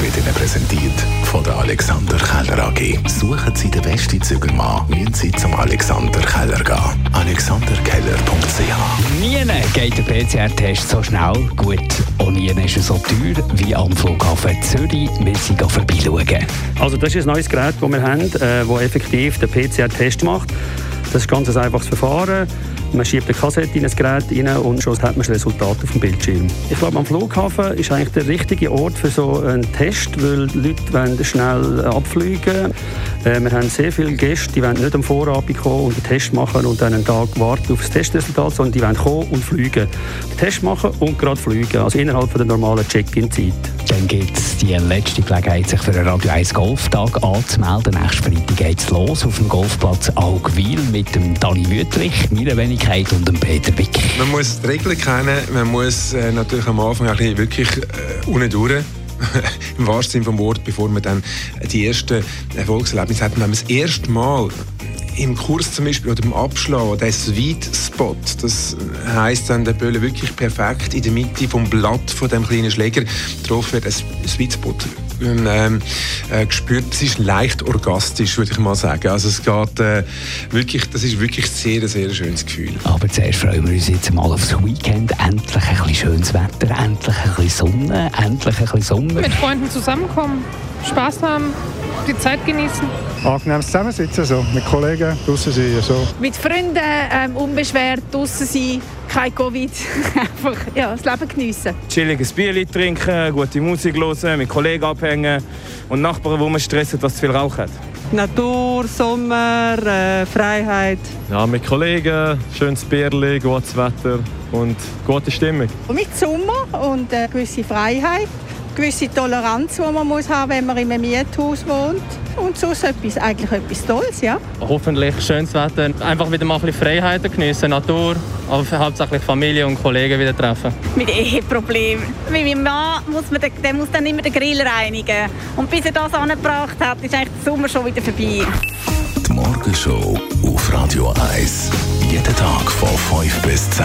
wird Ihnen präsentiert von der Alexander Keller AG. Suchen Sie den besten Zügelmann, müssen Sie zum Alexander Keller gehen. AlexanderKeller.ch Nie geht der PCR-Test so schnell. Gut, auch nie ist er so teuer wie am Flughafen Zürich. Wir sind vorbeischauen. Also das ist ein neues Gerät, das wir haben, äh, das effektiv den PCR-Test macht. Das ist ganz ein einfaches Verfahren. Man schiebt eine Kassette in ein Gerät rein und schon hat man das Resultat auf dem Bildschirm. Ich glaube, am Flughafen ist eigentlich der richtige Ort für so einen Test, weil die Leute wollen schnell abfliegen äh, Wir haben sehr viele Gäste, die wollen nicht am Vorabend kommen und einen Test machen und dann einen Tag warten auf das Testresultat, sondern die wollen kommen und fliegen. Den Test machen und gerade fliegen, also innerhalb der normalen Check-in-Zeit. Dann gibt es die letzte Gelegenheit, sich für einen Radio 1 Golftag anzumelden. Nächsten Freitag geht es los auf dem Golfplatz Augwil mit dem Dani Wüttrich, meiner Wenigkeit und dem Peter Wick. Man muss die Regeln kennen, man muss äh, natürlich am Anfang ein wirklich äh, unten durch im wahrsten Sinne vom Wort, bevor man dann die ersten Erfolgserlebnisse hat. Wenn man das erste Mal im Kurs zum Beispiel oder im Abschlag, der Sweet Spot, das heisst dann der Böller wirklich perfekt in der Mitte vom Blatt von dem kleinen Schläger getroffen wird, ein Sweet Spot ähm, äh, gespürt. Es ist leicht orgastisch, würde ich mal sagen. Also es geht äh, wirklich, das ist wirklich sehr, sehr schönes Gefühl. Aber zuerst freuen wir uns jetzt mal aufs Weekend. Endlich ein bisschen schönes Wetter, endlich ein bisschen Sonne, endlich ein bisschen Sommer. Mit Freunden zusammenkommen, Spaß haben, die Zeit genießen. Angenehmes Zusammensitzen, so. mit Kollegen draußen sein. So. Mit Freunden ähm, unbeschwert draußen sein, kein Covid. Einfach ja, das Leben geniessen. Chilliges Bier trinken, gute Musik hören, mit Kollegen abhängen und Nachbarn, die man stressen, dass zu viel Rauch hat. Natur, Sommer, äh, Freiheit. Ja, mit Kollegen, schönes Bierli, gutes Wetter und gute Stimmung. Und mit Sommer und eine gewisse Freiheit, gewisse Toleranz, die man muss haben, wenn man in einem Miethaus wohnt. Und so ist etwas, eigentlich etwas Tolles, ja. Hoffentlich schönes Wetter, einfach wieder mal ein bisschen Freiheiten geniessen, Natur, aber hauptsächlich Familie und Kollegen wieder treffen. Mit Eheproblemen. Mit meinem Mann muss man, der muss dann immer den Grill reinigen. Und bis er das angebracht hat, ist eigentlich der Sommer schon wieder vorbei. Die Morgenshow auf Radio 1. Jeden Tag von 5 bis 10.